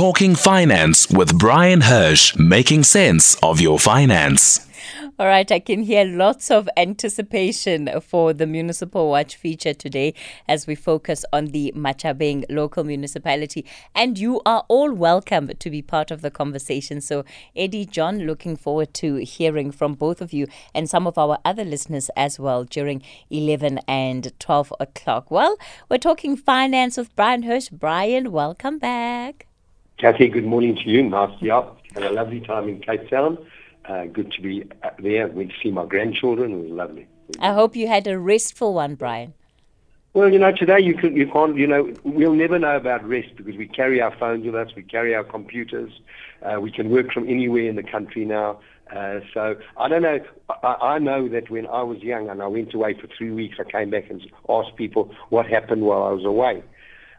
Talking Finance with Bryan Hirsch, making sense of your finance. All right, I can hear lots of anticipation for the Municipal Watch feature today as we focus on the Matjhabeng local municipality. And you are all welcome to be part of the conversation. So, Eddie, John, looking forward to hearing from both of you and some of our other listeners as well during 11 and 12 o'clock. Well, we're talking finance with Bryan Hirsch. Bryan, welcome back. Kathy, good morning to you. Nice to be up. Had a lovely time in Cape Town. Uh, good to be there. Went to see my grandchildren. It was lovely. I hope you had a restful one, Bryan. Well, you know, today you can you can't you know we'll never know about rest because we carry our phones with us, we carry our computers, uh, we can work from anywhere in the country now. Uh, so I don't know. I, I know that when I was young and I went away for three weeks, I came back and asked people what happened while I was away.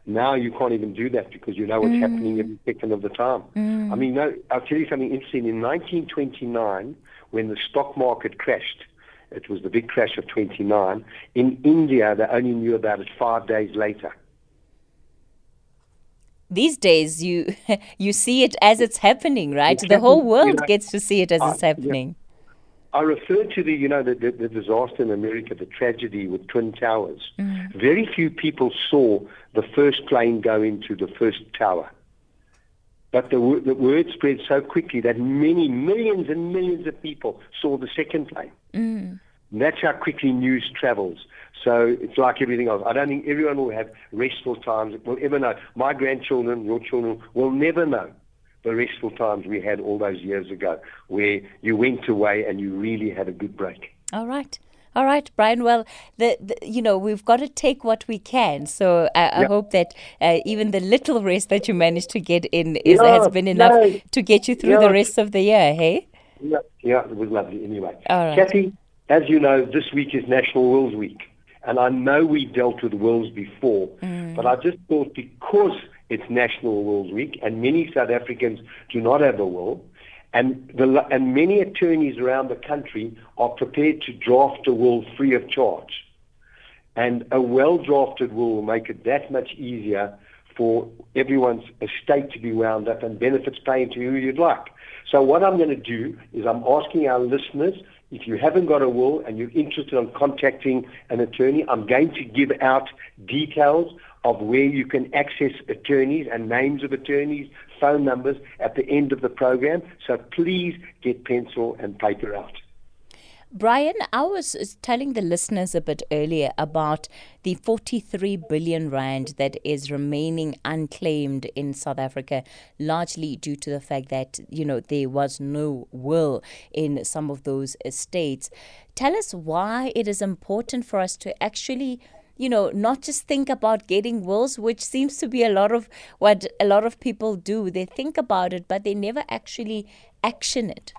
Now you can't even do that because you know what's mm. happening every second of the time. Mm. I mean, no, I'll tell you something interesting. In 1929, when the stock market crashed, it was the big crash of 29. In India, they only knew about it five days later. These days, you you see it as it's happening, right? It's the whole world you know, gets to see it as it's happening. Yeah. I refer to the, you know, the, the, the, disaster in America, the tragedy with Twin Towers. Mm. Very few people saw the first plane go into the first tower. But the, the word spread so quickly that many, millions and millions of people saw the second plane. Mm. That's how quickly news travels. So it's like everything else. I don't think everyone will have restful times, will ever know. My grandchildren, your children, will never know the restful times we had all those years ago, where you went away and you really had a good break. All right. All right, Bryan. Well, the, the, you know we've got to take what we can. So I, I hope that uh, even the little rest that you managed to get in is, yeah, has been enough no. to get you through yeah. the rest of the year. Hey. Yeah, yeah, it was lovely. Anyway, All right. Kathy, as you know, this week is National Wills Week, and I know we dealt with wills before, mm. but I just thought because it's National Wills Week, and many South Africans do not have a will. And, the, and many attorneys around the country are prepared to draft a will free of charge. And a well-drafted will will make it that much easier for everyone's estate to be wound up and benefits paying to who you'd like. So what I'm going to do is I'm asking our listeners, if you haven't got a will and you're interested in contacting an attorney, I'm going to give out details of where you can access attorneys and names of attorneys, phone numbers at the end of the program. So please get pencil and paper out. Bryan, I was telling the listeners a bit earlier about the 43 billion rand that is remaining unclaimed in South Africa, largely due to the fact that, you know, there was no will in some of those estates. Tell us why it is important for us to actually you know, not just think about getting wills, which seems to be a lot of what a lot of people do. They think about it, but they never actually action it.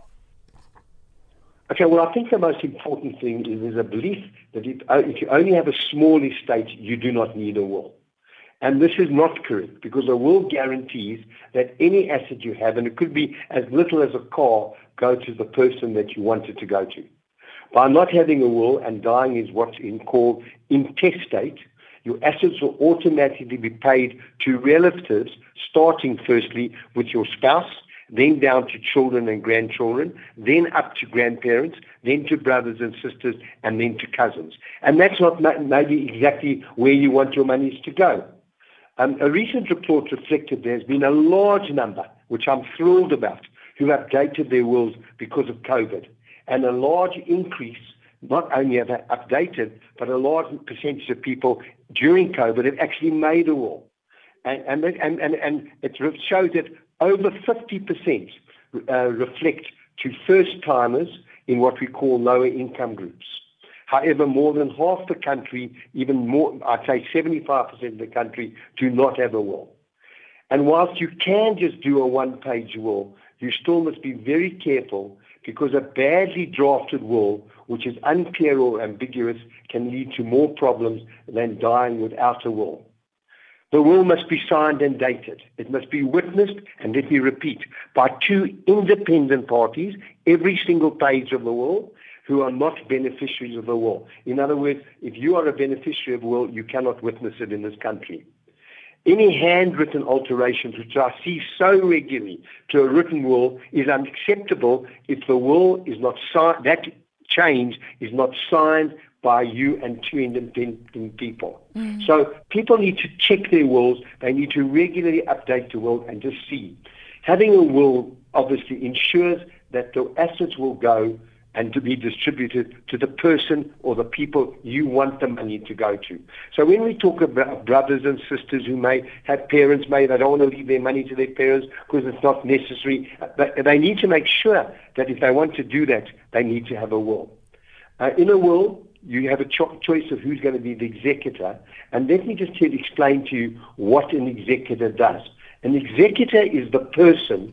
Okay, well, I think the most important thing is there's a belief that if, uh, if you only have a small estate, you do not need a will. And this is not correct because a will guarantees that any asset you have, and it could be as little as a car, go to the person that you want it to go to. By not having a will and dying is what's in called intestate, your assets will automatically be paid to relatives, starting firstly with your spouse, then down to children and grandchildren, then up to grandparents, then to brothers and sisters, and then to cousins. And that's not maybe exactly where you want your monies to go. Um, a recent report reflected there's been a large number, which I'm thrilled about, who updated their wills because of COVID and a large increase, not only have they updated, but a large percentage of people during COVID have actually made a will. And, and, and, and, it shows that over 50% uh, reflect to first timers in what we call lower income groups. However, more than half the country, even more, I'd say 75% of the country, do not have a will. And whilst you can just do a one page will, you still must be very careful because a badly drafted will, which is unclear or ambiguous, can lead to more problems than dying without a will. The will must be signed and dated. It must be witnessed, and let me repeat, by two independent parties, every single page of the will, who are not beneficiaries of the will. In other words, if you are a beneficiary of will, you cannot witness it in this country. Any handwritten alterations, which I see so regularly to a written will, is unacceptable if the will is not signed, that change is not signed by you and two independent people. Mm. So people need to check their wills. They need to regularly update the will and just see. Having a will obviously ensures that the assets will go and to be distributed to the person or the people you want the money to go to. So when we talk about brothers and sisters who may have parents, may they don't want to leave their money to their parents because it's not necessary, they need to make sure that if they want to do that, they need to have a will. Uh, in a will, you have a cho- choice of who's going to be the executor. And let me just explain to you what an executor does. An executor is the person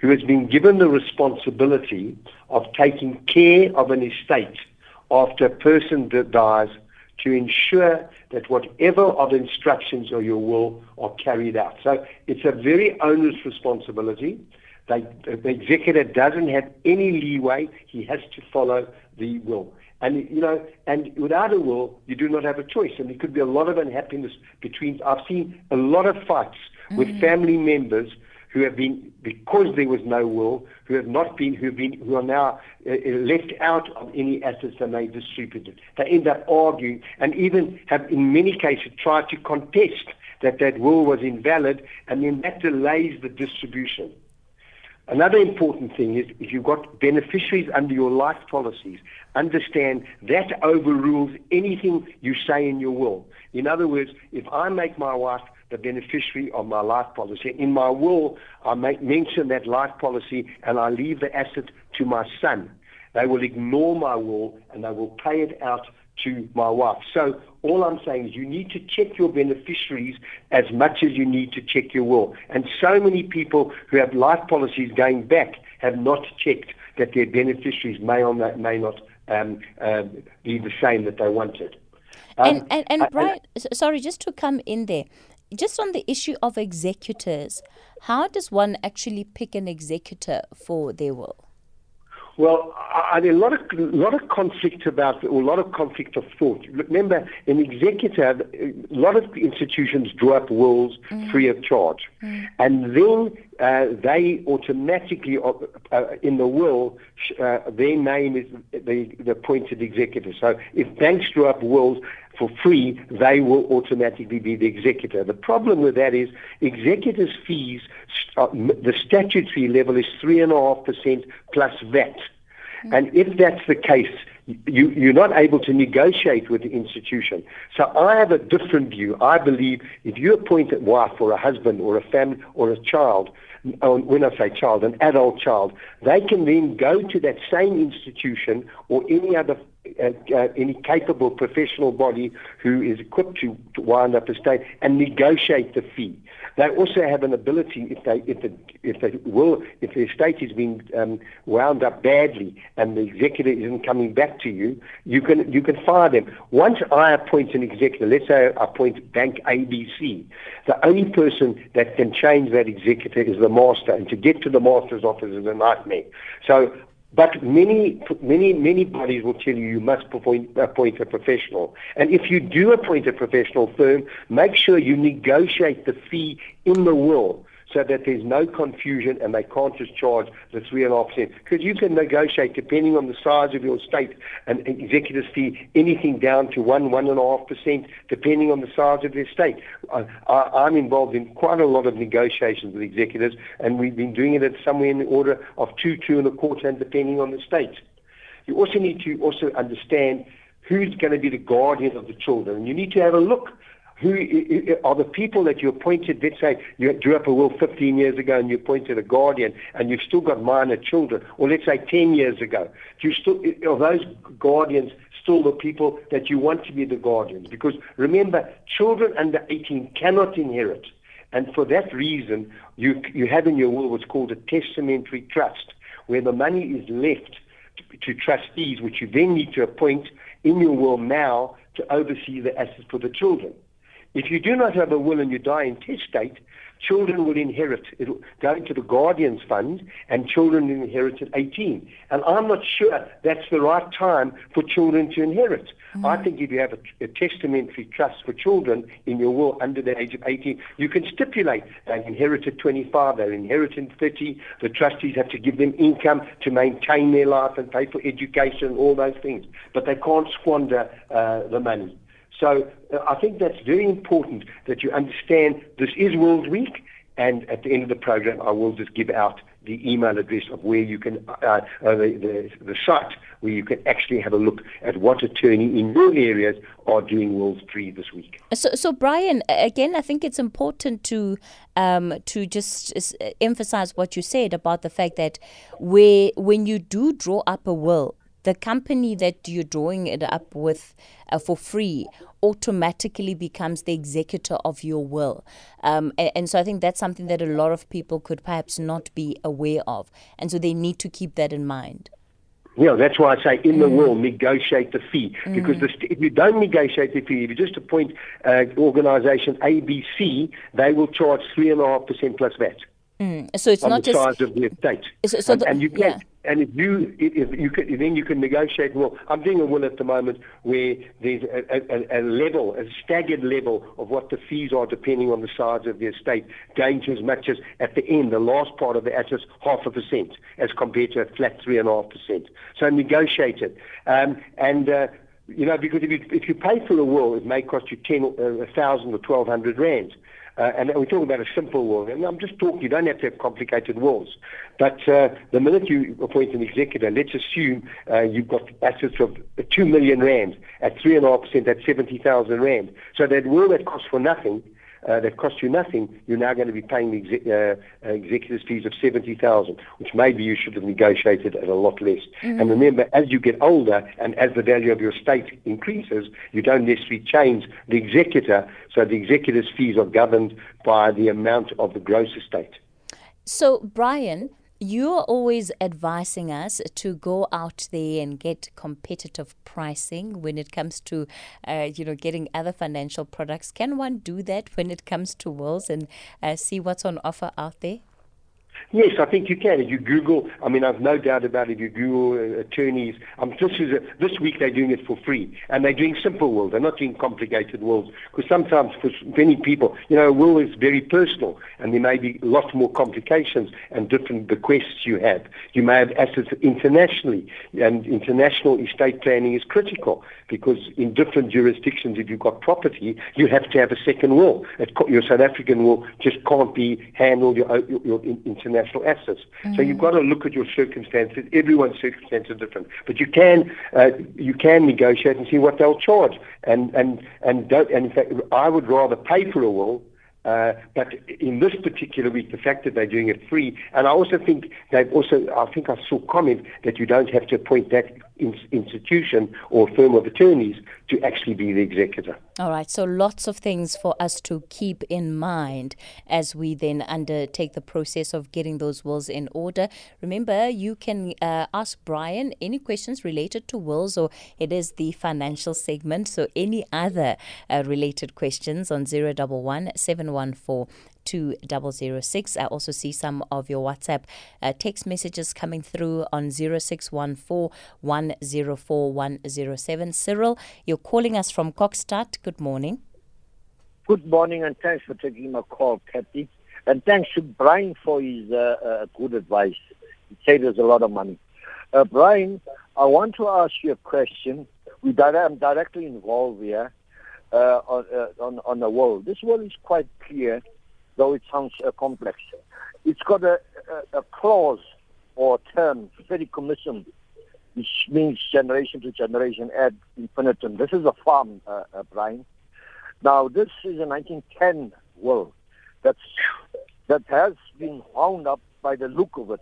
who has been given the responsibility of taking care of an estate after a person dies to ensure that whatever of instructions or your will are carried out. So it's a very onerous responsibility. They, the executor doesn't have any leeway. He has to follow the will. And you know, and without a will, you do not have a choice. And there could be a lot of unhappiness between. I've seen a lot of fights mm-hmm. with family members who have been, because there was no will, who have not been, who have been, who are now uh, uh, left out of any assets that they distributed. They end up arguing and even have, in many cases, tried to contest that that will was invalid, and then that delays the distribution. Another important thing is if you've got beneficiaries under your life policies, understand that overrules anything you say in your will. In other words, if I make my wife the beneficiary of my life policy. In my will, I make mention that life policy and I leave the asset to my son. They will ignore my will and they will pay it out to my wife. So all I'm saying is you need to check your beneficiaries as much as you need to check your will. And so many people who have life policies going back have not checked that their beneficiaries may or may not um, uh, be the same that they wanted. Um, and, and, and Bryan, sorry, just to come in there, just on the issue of executors, how does one actually pick an executor for their will? Well, I, a lot of lot of conflict about, or a lot of conflict of thought. Remember, an executor, a lot of institutions draw up wills mm. free of charge, mm. and then uh, they automatically, uh, uh, in the will, uh, their name is the, the appointed executor. So if banks draw up wills for free, they will automatically be the executor. The problem with that is executors' fees, uh, the statutory level is 3.5% plus VAT. Mm-hmm. And if that's the case, you, you're not able to negotiate with the institution. So I have a different view. I believe if you appoint a wife or a husband or a family or a child, when I say child, an adult child, they can then go to that same institution or any other uh, uh, any capable professional body who is equipped to, to wind up a state and negotiate the fee. They also have an ability, if they if the if they will, if the estate is being um, wound up badly and the executor isn't coming back to you, you can you can fire them. Once I appoint an executor, let's say I appoint Bank ABC, the only person that can change that executor is the master, and to get to the master's office is a nightmare. So but many, many, many bodies will tell you you must appoint, appoint a professional. And if you do appoint a professional firm, make sure you negotiate the fee in the will so that there's no confusion and they can't just charge the 3.5%. Because you can negotiate, depending on the size of your estate, an executive fee, anything down to 1, 1.5%, depending on the size of the estate. I, am involved in quite a lot of negotiations with executives, and we've been doing it at somewhere in the order of 2, 2 and a quarter, and depending on the state. You also need to also understand who's going to be the guardian of the children. And you need to have a look who are the people that you appointed, let's say you drew up a will 15 years ago and you appointed a guardian and you've still got minor children, or let's say 10 years ago, do you still, are those guardians still the people that you want to be the guardians? Because remember, children under 18 cannot inherit. And for that reason, you, you have in your will what's called a testamentary trust, where the money is left to, to trustees, which you then need to appoint in your will now to oversee the assets for the children. If you do not have a will and you die intestate, children will inherit. It'll go into the Guardians Fund, and children inherit at 18. And I'm not sure that's the right time for children to inherit. Mm. I think if you have a, a, testamentary trust for children in your will under the age of 18, you can stipulate they inherit at 25, they inherit at 30. The trustees have to give them income to maintain their life and pay for education, and all those things. But they can't squander uh, the money. So uh, I think that's very important that you understand this is World Week, and at the end of the program, I will just give out the email address of where you can, uh, uh, the, the, the site where you can actually have a look at what attorney in your areas are doing World Free this week. So, so Bryan, again, I think it's important to um, to just emphasize what you said about the fact that where when you do draw up a will, the company that you're drawing it up with uh, for free automatically becomes the executor of your will. Um, and, and, so I think that's something that a lot of people could perhaps not be aware of. And so they need to keep that in mind. Yeah, that's why I say in the mm. will negotiate the fee mm. because the, if you don't negotiate the fee, if you just appoint uh, organisation ABC, they will charge three and a half percent plus VAT. Mm. So it's not the just size of the estate. So, so and, the, and, you can, yeah. And if you if you can, then you can negotiate. Well, I'm doing a will at the moment where there's a, a, a, level, a staggered level of what the fees are depending on the size of the estate, going to as much as at the end, the last part of the assets, half a percent, as compared to a flat three and a half percent. So negotiate it, um, and. Uh, you know, because if you if you pay for a will, it may cost you ten, uh, a thousand or twelve hundred rand. Uh, and we're talking about a simple will. And I'm just talking, you don't have to have complicated wills. But uh, the minute you appoint an executor, let's assume uh, you've got assets of 2 million rand at 3.5%, at 70,000 rand. So that will that costs for nothing uh, that cost you nothing, you're now going to be paying the exec- uh, uh, executives fees of 70000 which maybe you should have negotiated at a lot less. Mm-hmm. And remember, as you get older and as the value of your estate increases, you don't necessarily change the executor, so the executor's fees are governed by the amount of the gross estate. So, Brian, you're always advising us to go out there and get competitive pricing when it comes to, uh, you know, getting other financial products. Can one do that when it comes to wills and uh, see what's on offer out there? Yes, I think you can. If you Google, I mean, I've no doubt about it. If you Google uh, attorneys, um, this is a, this week they're doing it for free, and they're doing simple wills. They're not doing complicated wills because sometimes for many people, you know, a will is very personal, and there may be lots more complications and different bequests you have. You may have assets internationally, and international estate planning is critical because in different jurisdictions, if you've got property, you have to have a second will. Your South African will just can't be handled your, your, your international assets. Mm-hmm. So you've got to look at your circumstances. Everyone's circumstances are different, but you can uh, you can negotiate and see what they'll charge. And and and don't. And in fact, I would rather pay for a will uh, but in this particular week, the fact that they're doing it free, and I also think they've also, I think I saw comment that you don't have to appoint that in, institution or firm of attorneys to actually be the executor. All right, so lots of things for us to keep in mind as we then undertake the process of getting those wills in order. Remember, you can uh, ask Bryan any questions related to wills, or it is the financial segment, so any other uh, related questions on 011 714 2006. I also see some of your WhatsApp uh, text messages coming through on 0614 104 107. Cyril, you're calling us from Kokstad. Good morning. Good morning, and thanks for taking my call, Kathy. And thanks to Bryan for his uh, uh, good advice. It saved us a lot of money. Uh, Bryan, I want to ask you a question. We di- I'm directly involved here uh, on, uh, on, on the world. This world is quite clear though it sounds uh, complex. It's got a, a, a clause or term, very fideicommissum, which means generation to generation ad infinitum. This is a farm, uh, uh, Bryan. Now, this is a 1910 will that's, that has been wound up by the look of it.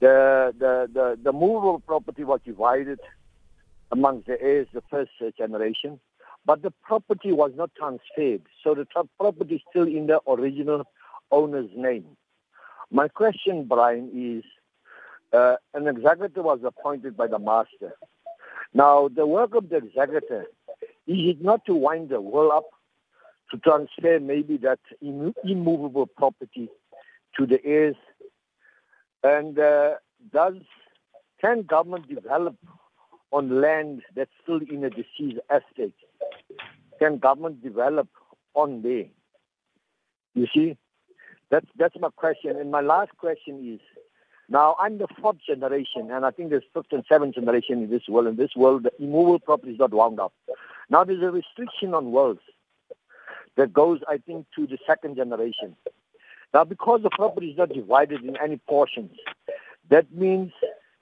The, the, the, the movable property was divided amongst the heirs, the first generation but the property was not transferred. So the tra- property is still in the original owner's name. My question, Bryan, is uh, an executor was appointed by the master. Now, the work of the executor is not to wind the will up, to transfer maybe that immovable property to the heirs? And uh, does can government develop on land that's still in a deceased estate? Can government develop on there? You see, that's that's my question. And my last question is, now I'm the fourth generation, and I think there's fifth and seventh generation in this world. In this world, the immovable property is not wound up. Now there's a restriction on wills that goes, I think, to the second generation. Now, because the property is not divided in any portions, that means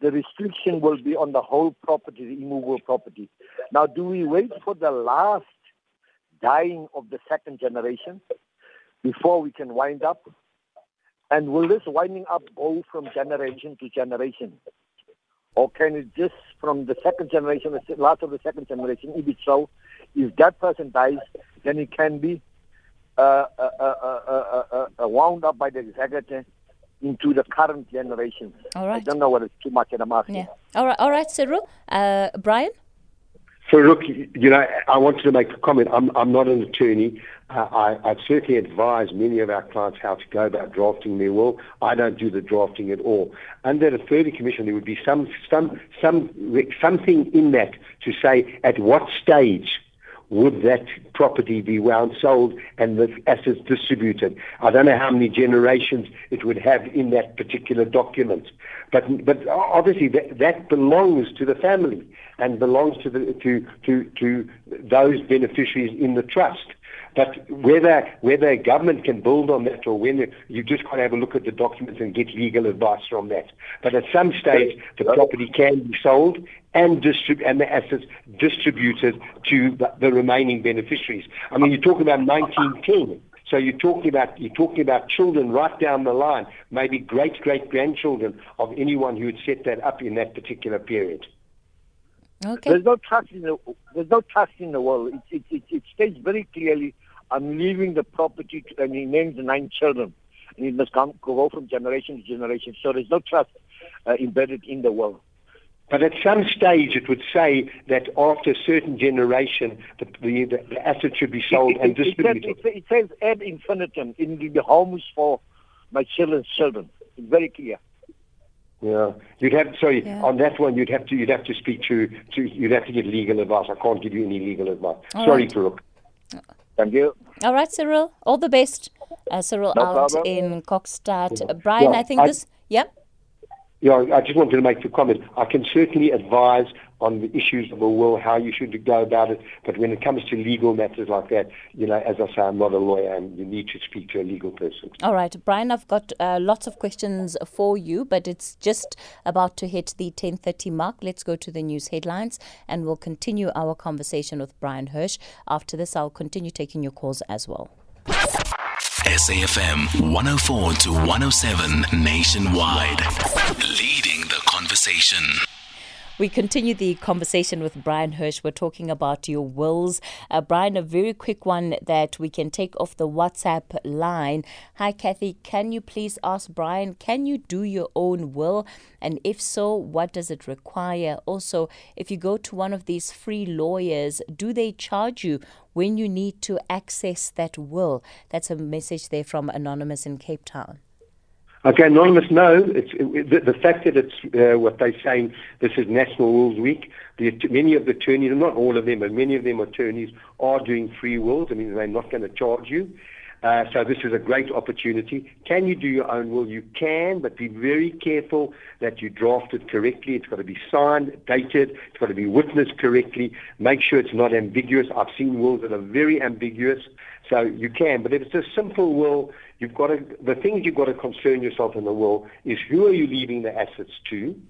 the restriction will be on the whole property, the immovable property. Now, do we wait for the last dying of the second generation before we can wind up? And will this winding up go from generation to generation? Or can it just from the second generation, the last of the second generation, if it's so, if that person dies, then it can be uh, uh, uh, wound up by the executive into the current generation. All right. I don't know whether it's too much and I'm asking. Yeah. All right, all right, Cyril. Uh, Bryan? So, look, you know, I wanted to make a comment. I'm, I'm not an attorney. I, I've certainly advise many of our clients how to go about drafting their will. I don't do the drafting at all. Under the 30 Commission, there would be some, some, some, something in that to say at what stage would that property be wound sold and the assets distributed? I don't know how many generations it would have in that particular document, but but obviously that, that belongs to the family and belongs to the to to to those beneficiaries in the trust. But whether whether government can build on that or when you just got to have a look at the documents and get legal advice from that. But at some stage, the property can be sold and distrib- and the assets distributed to the, the remaining beneficiaries. I mean, you're talking about 1910. So you're talking about you're talking about children right down the line, maybe great great grandchildren of anyone who had set that up in that particular period. Okay. There's no trust in the there's no trust in the world. It, it, it, it states very clearly I'm leaving the property, to, and he names nine children. And it must come, go from generation to generation. So there's no trust uh, embedded in the will. But at some stage, it would say that after a certain generation, the, the, the asset should be sold it, and distributed. It says, it says ad infinitum in the homes for my children's children. It's very clear. Yeah, you'd have sorry yeah. on that one. You'd have to you'd have to speak to to you'd have to get legal advice. I can't give you any legal advice. All sorry, right. Farooq. Thank you. All right, Cyril. All the best. Uh, Cyril no out problem. in Kokstad. Uh, Bryan, yeah, I think I, this. Yep. Yeah, I just wanted to make a comment. I can certainly advise on the issues of a will, how you should go about it. But when it comes to legal matters like that, you know, as I say, I'm not a lawyer, and you need to speak to a legal person. All right, Bryan, I've got uh, lots of questions for you, but it's just about to hit the 10:30 mark. Let's go to the news headlines, and we'll continue our conversation with Bryan Hirsch. After this, I'll continue taking your calls as well. SAFM 104 to 107 nationwide. Leading the conversation. We continue the conversation with Bryan Hirsch. We're talking about your wills. Uh, Bryan, a very quick one that we can take off the WhatsApp line. Hi, Kathy. Can you please ask Brian, can you do your own will? And if so, what does it require? Also, if you go to one of these free lawyers, do they charge you when you need to access that will? That's a message there from Anonymous in Cape Town. Okay, Anonymous, no. It's, it, the, the, fact that it's uh, what they're saying, this is National Wills Week, the, many of the attorneys, not all of them, but many of them attorneys are doing free wills. I mean, they're not going to charge you. Uh, so this is a great opportunity. Can you do your own will? You can, but be very careful that you draft it correctly. It's got to be signed, dated. It's got to be witnessed correctly. Make sure it's not ambiguous. I've seen wills that are very ambiguous. So you can, but if it's a simple will, you've got to, the things you've got to concern yourself in the will is who are you leaving the assets to?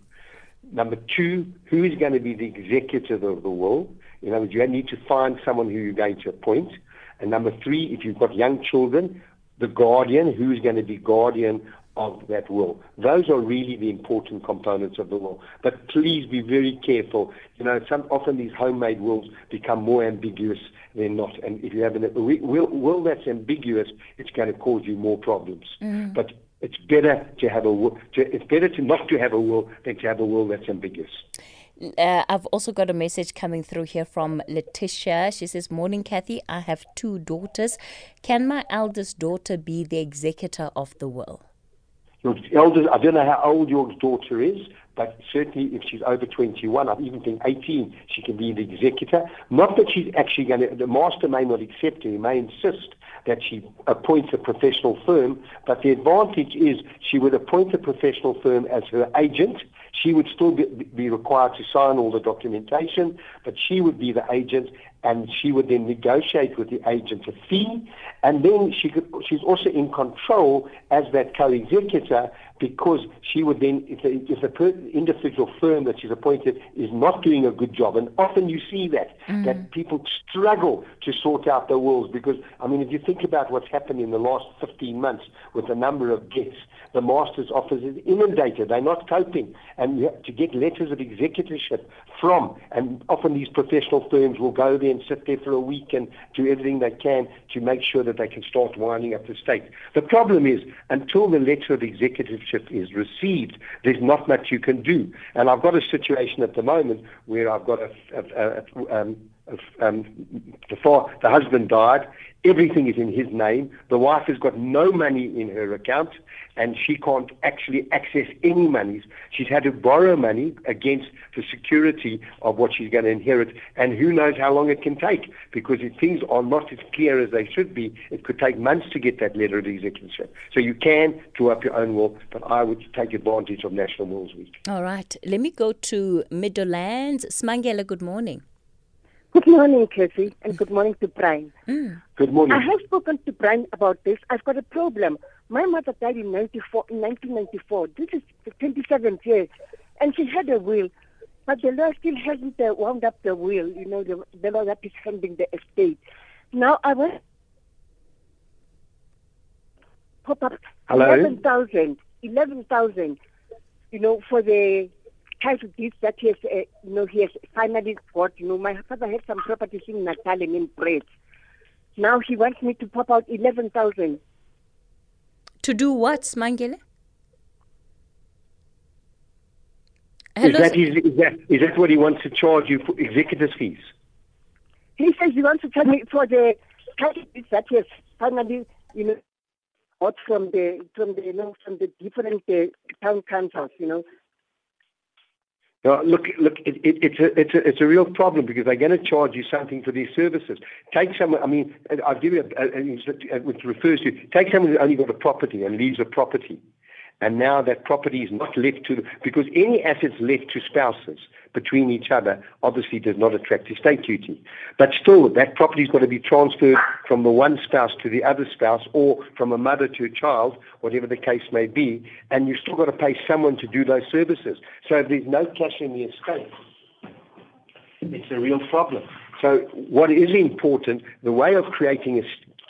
Number two, who is going to be the executive of the will? In other words, you need to find someone who you're going to appoint. And number three, if you've got young children, the guardian, who is going to be guardian of that will. Those are really the important components of the will. But please be very careful. You know, some often these homemade wills become more ambiguous than not. And if you have a will, will that's ambiguous, it's going to cause you more problems. Mm. But it's better to have a will. To, it's better to not to have a will than to have a will that's ambiguous. Uh, I've also got a message coming through here from Letitia. She says, Morning, Kathy. I have two daughters. Can my eldest daughter be the executor of the will? Your eldest, I don't know how old your daughter is, but certainly if she's over 21, I even think 18, she can be the executor. Not that she's actually going to, the master may not accept her, he may insist that she appoints a professional firm, but the advantage is she would appoint a professional firm as her agent. She would still be, be required to sign all the documentation, but she would be the agent and she would then negotiate with the agent a fee, and then she could, she's also in control as that co-executor because she would then, if the, if the per, individual firm that she's appointed is not doing a good job, and often you see that, mm. that people struggle to sort out their wills because, I mean, if you think about what's happened in the last 15 months with the number of deaths, the master's office is inundated. They're not coping. And have to get letters of executorship from, and often these professional firms will go there and sit there for a week and do everything they can to make sure that they can start winding up the state. The problem is, until the letter of executorship is received, there's not much you can do. And I've got a situation at the moment where I've got a, a, a, um, um, the, the husband died. Everything is in his name. The wife has got no money in her account, and she can't actually access any monies. She's had to borrow money against the security of what she's going to inherit, and who knows how long it can take, because if things are not as clear as they should be, it could take months to get that letter of executorship. So you can draw up your own will, but I would take advantage of National Wills Week. All right. Let me go to Meadowlands. Smangela, good morning. Good morning, Casey, and good morning to Bryan. Mm. Good morning. I have spoken to Bryan about this. I've got a problem. My mother died in 94, in 1994. This is the 27th year, and she had a will, but the law still hasn't uh, wound up the will. You know, the, the law that is handling the estate. Now I want pop up Hello? 11,000, 11,000, you know, for the title deeds that he has, uh, you know, he has finally got. You know, my father had some properties in Natal and in Brits. Now he wants me to pop out 11,000. To do what, Smangele? Is that, his, is, that, is that what he wants to charge you for executor's fees? He says he wants to charge me for the title deeds that he has finally, you know, got from the from the you know from the different uh, town councils, you know. Now, look, look, it, it, it's a it's a it's a real problem because they're going to charge you something for these services. Take someone. I mean, I'll give you a, a, a, which refers to take someone who's only got a property and leaves a property and now that property is not left to because any assets left to spouses between each other obviously does not attract estate duty. But still, that property's got to be transferred from the one spouse to the other spouse or from a mother to a child, whatever the case may be, and you've still got to pay someone to do those services. So if there's no cash in the estate, it's a real problem. So what is important, the way of creating a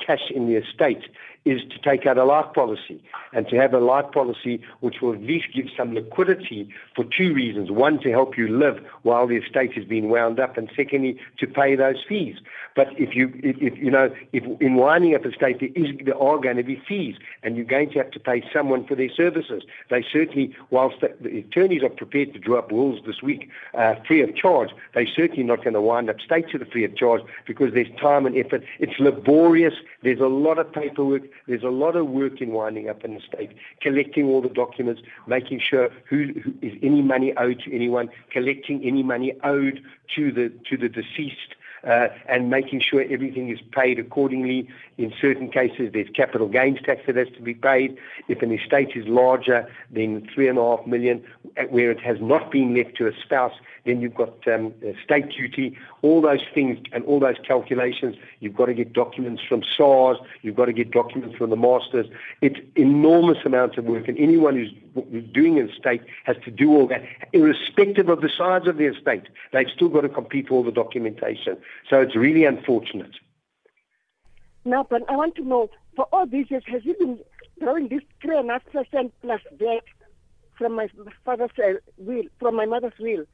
cash in the estate is to take out a life policy and to have a life policy which will at least give some liquidity for two reasons. One, to help you live while the estate is being wound up, and secondly, to pay those fees. But if you, if, if you know, if in winding up the estate there, is, there are going to be fees, and you're going to have to pay someone for their services. They certainly, whilst the, the attorneys are prepared to draw up wills this week uh, free of charge, they're certainly not going to wind up states at a free of charge because there's time and effort. It's laborious. There's a lot of paperwork. There's a lot of work in winding up an estate, collecting all the documents, making sure who, who is any money owed to anyone, collecting any money owed to the to the deceased uh, and making sure everything is paid accordingly. In certain cases, there's capital gains tax that has to be paid. If an estate is larger than three and a half million, where it has not been left to a spouse, then you've got um, state duty, all those things and all those calculations. You've got to get documents from SARS. You've got to get documents from the masters. It's enormous amounts of work, and anyone who's, who's doing an estate has to do all that, irrespective of the size of the estate. They've still got to complete all the documentation. So it's really unfortunate. Now, but I want to know, for all these years, has he been drawing this three and a half percent plus debt from my father's uh, will, from my mother's will?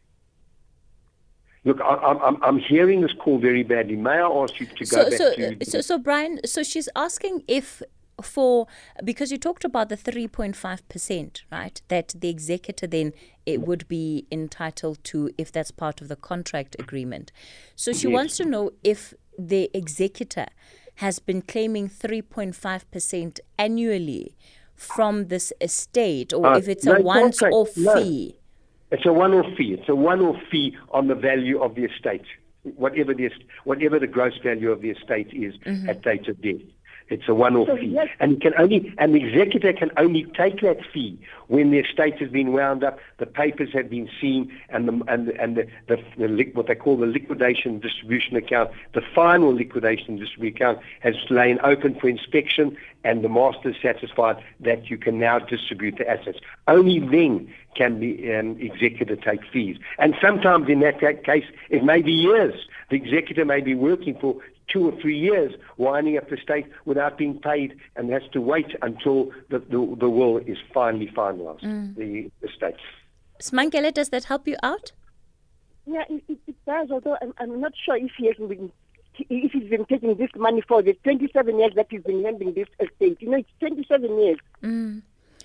Look, I, am I'm hearing this call very badly. May I ask you to go so, back so, to... So, so, Bryan, so she's asking if for because you talked about the 3.5%, right? That the executor then it would be entitled to if that's part of the contract agreement. So she Yes. wants to know if the executor has been claiming 3.5% annually from this estate or Uh, if it's no, a once off. No. fee. It's a one-off fee. It's a one-off fee on the value of the estate, whatever the whatever the gross value of the estate is at date of death. It's a one-off So fee, yes- and it can only and the executor can only take that fee when the estate has been wound up, the papers have been seen, and the and the, and the, the, the what they call the liquidation distribution account, the final liquidation distribution account has lain open for inspection, and the master is satisfied that you can now distribute the assets. Only then can the um, executor take fees, and sometimes in that ca- case it may be years. The executor may be working for two or three years winding up the estate without being paid and has to wait until the, the, the will is finally finalized, the estate. Smangele, does that help you out? Yeah, it, it, it does, although I'm, I'm not sure if he has been if he's been taking this money for the 27 years that he's been handling this estate. You know, it's 27 years.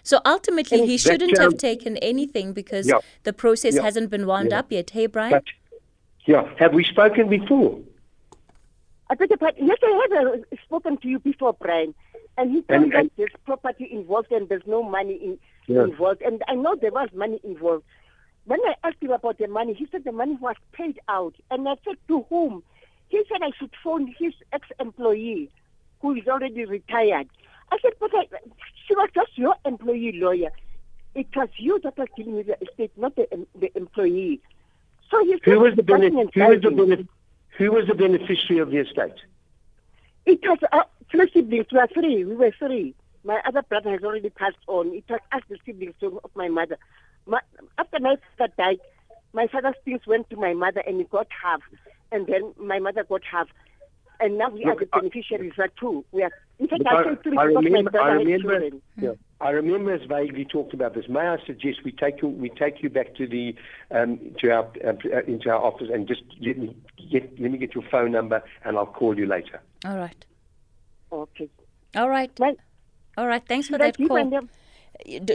So ultimately, he shouldn't have um, taken anything because Yeah. the process Yeah. hasn't been wound Yeah. up yet. Hey, Bryan? But, yeah, have we spoken before? I beg your pardon. Yes, I have uh, spoken to you before, Bryan. And he told me that there's property involved and there's no money in, Yeah. involved. And I know there was money involved. When I asked him about the money, he said the money was paid out. And I said, to whom? He said I should phone his ex-employee, who is already retired. I said, but I, she was just your employee lawyer. It was you that was dealing with the estate, not the, the employee. So he Who said, was the, "Nothing benef- who was the, guiding." benef- who was the beneficiary of the estate? It was uh, three siblings. We were three. We were three. My other brother has already passed on. It was us, the siblings of my mother. My, after my father died, my father's things went to my mother and he got half. And then my mother got half. And now we Look, are the I- beneficiaries are two. We are, in fact, But I I, say three I because my remember, brother I remember, children. yeah, I remember us vaguely talked about this. May I suggest we take you, we take you back to the um, to our uh, into our office and just let me get let me get your phone number and I'll call you later. All right. Okay. All right. Well, All right. Thanks for that call.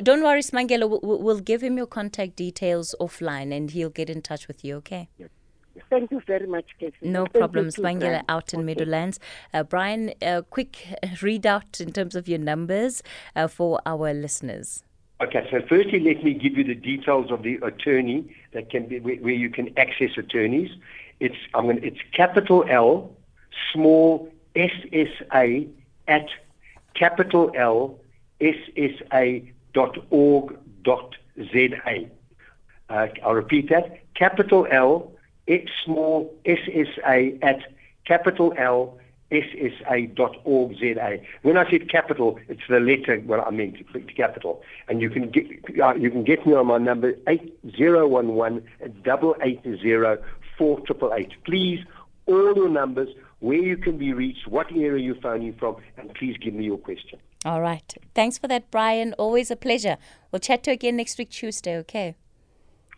don't worry, Smangela. We'll, we'll- we'll give him your contact details offline and he'll get in touch with you, okay? Thank you very much, Casey. No Thank you problem. too, Bryan. out in Okay. Meadowlands. Uh, Bryan, a quick readout in terms of your numbers uh, for our listeners. Okay, so firstly, let me give you the details of the attorney that can be where, where you can access attorneys. It's I'm going it's capital L, small S S A at capital L S S A dot org dot Z A. Uh, I'll repeat that: capital L, X small S S A at capital L ssa.org.za. When I said capital, it's the letter what I meant, it's capital. And you can get uh, you can get me on my number eight zero one one double eight zero four triple eight. Please, all your numbers, where you can be reached, what area you're phoning from, and please give me your question. All right. Thanks for that, Bryan. Always a pleasure. We'll chat to you again next week, Tuesday, okay?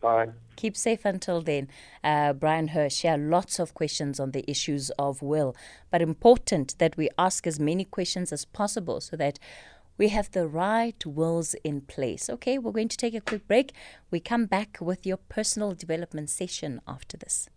Bye. Keep safe until then. Uh, Bryan Hirsch, yeah, lots of questions on the issues of will, but important that we ask as many questions as possible so that we have the right wills in place. Okay, we're going to take a quick break. We come back with your personal development session after this.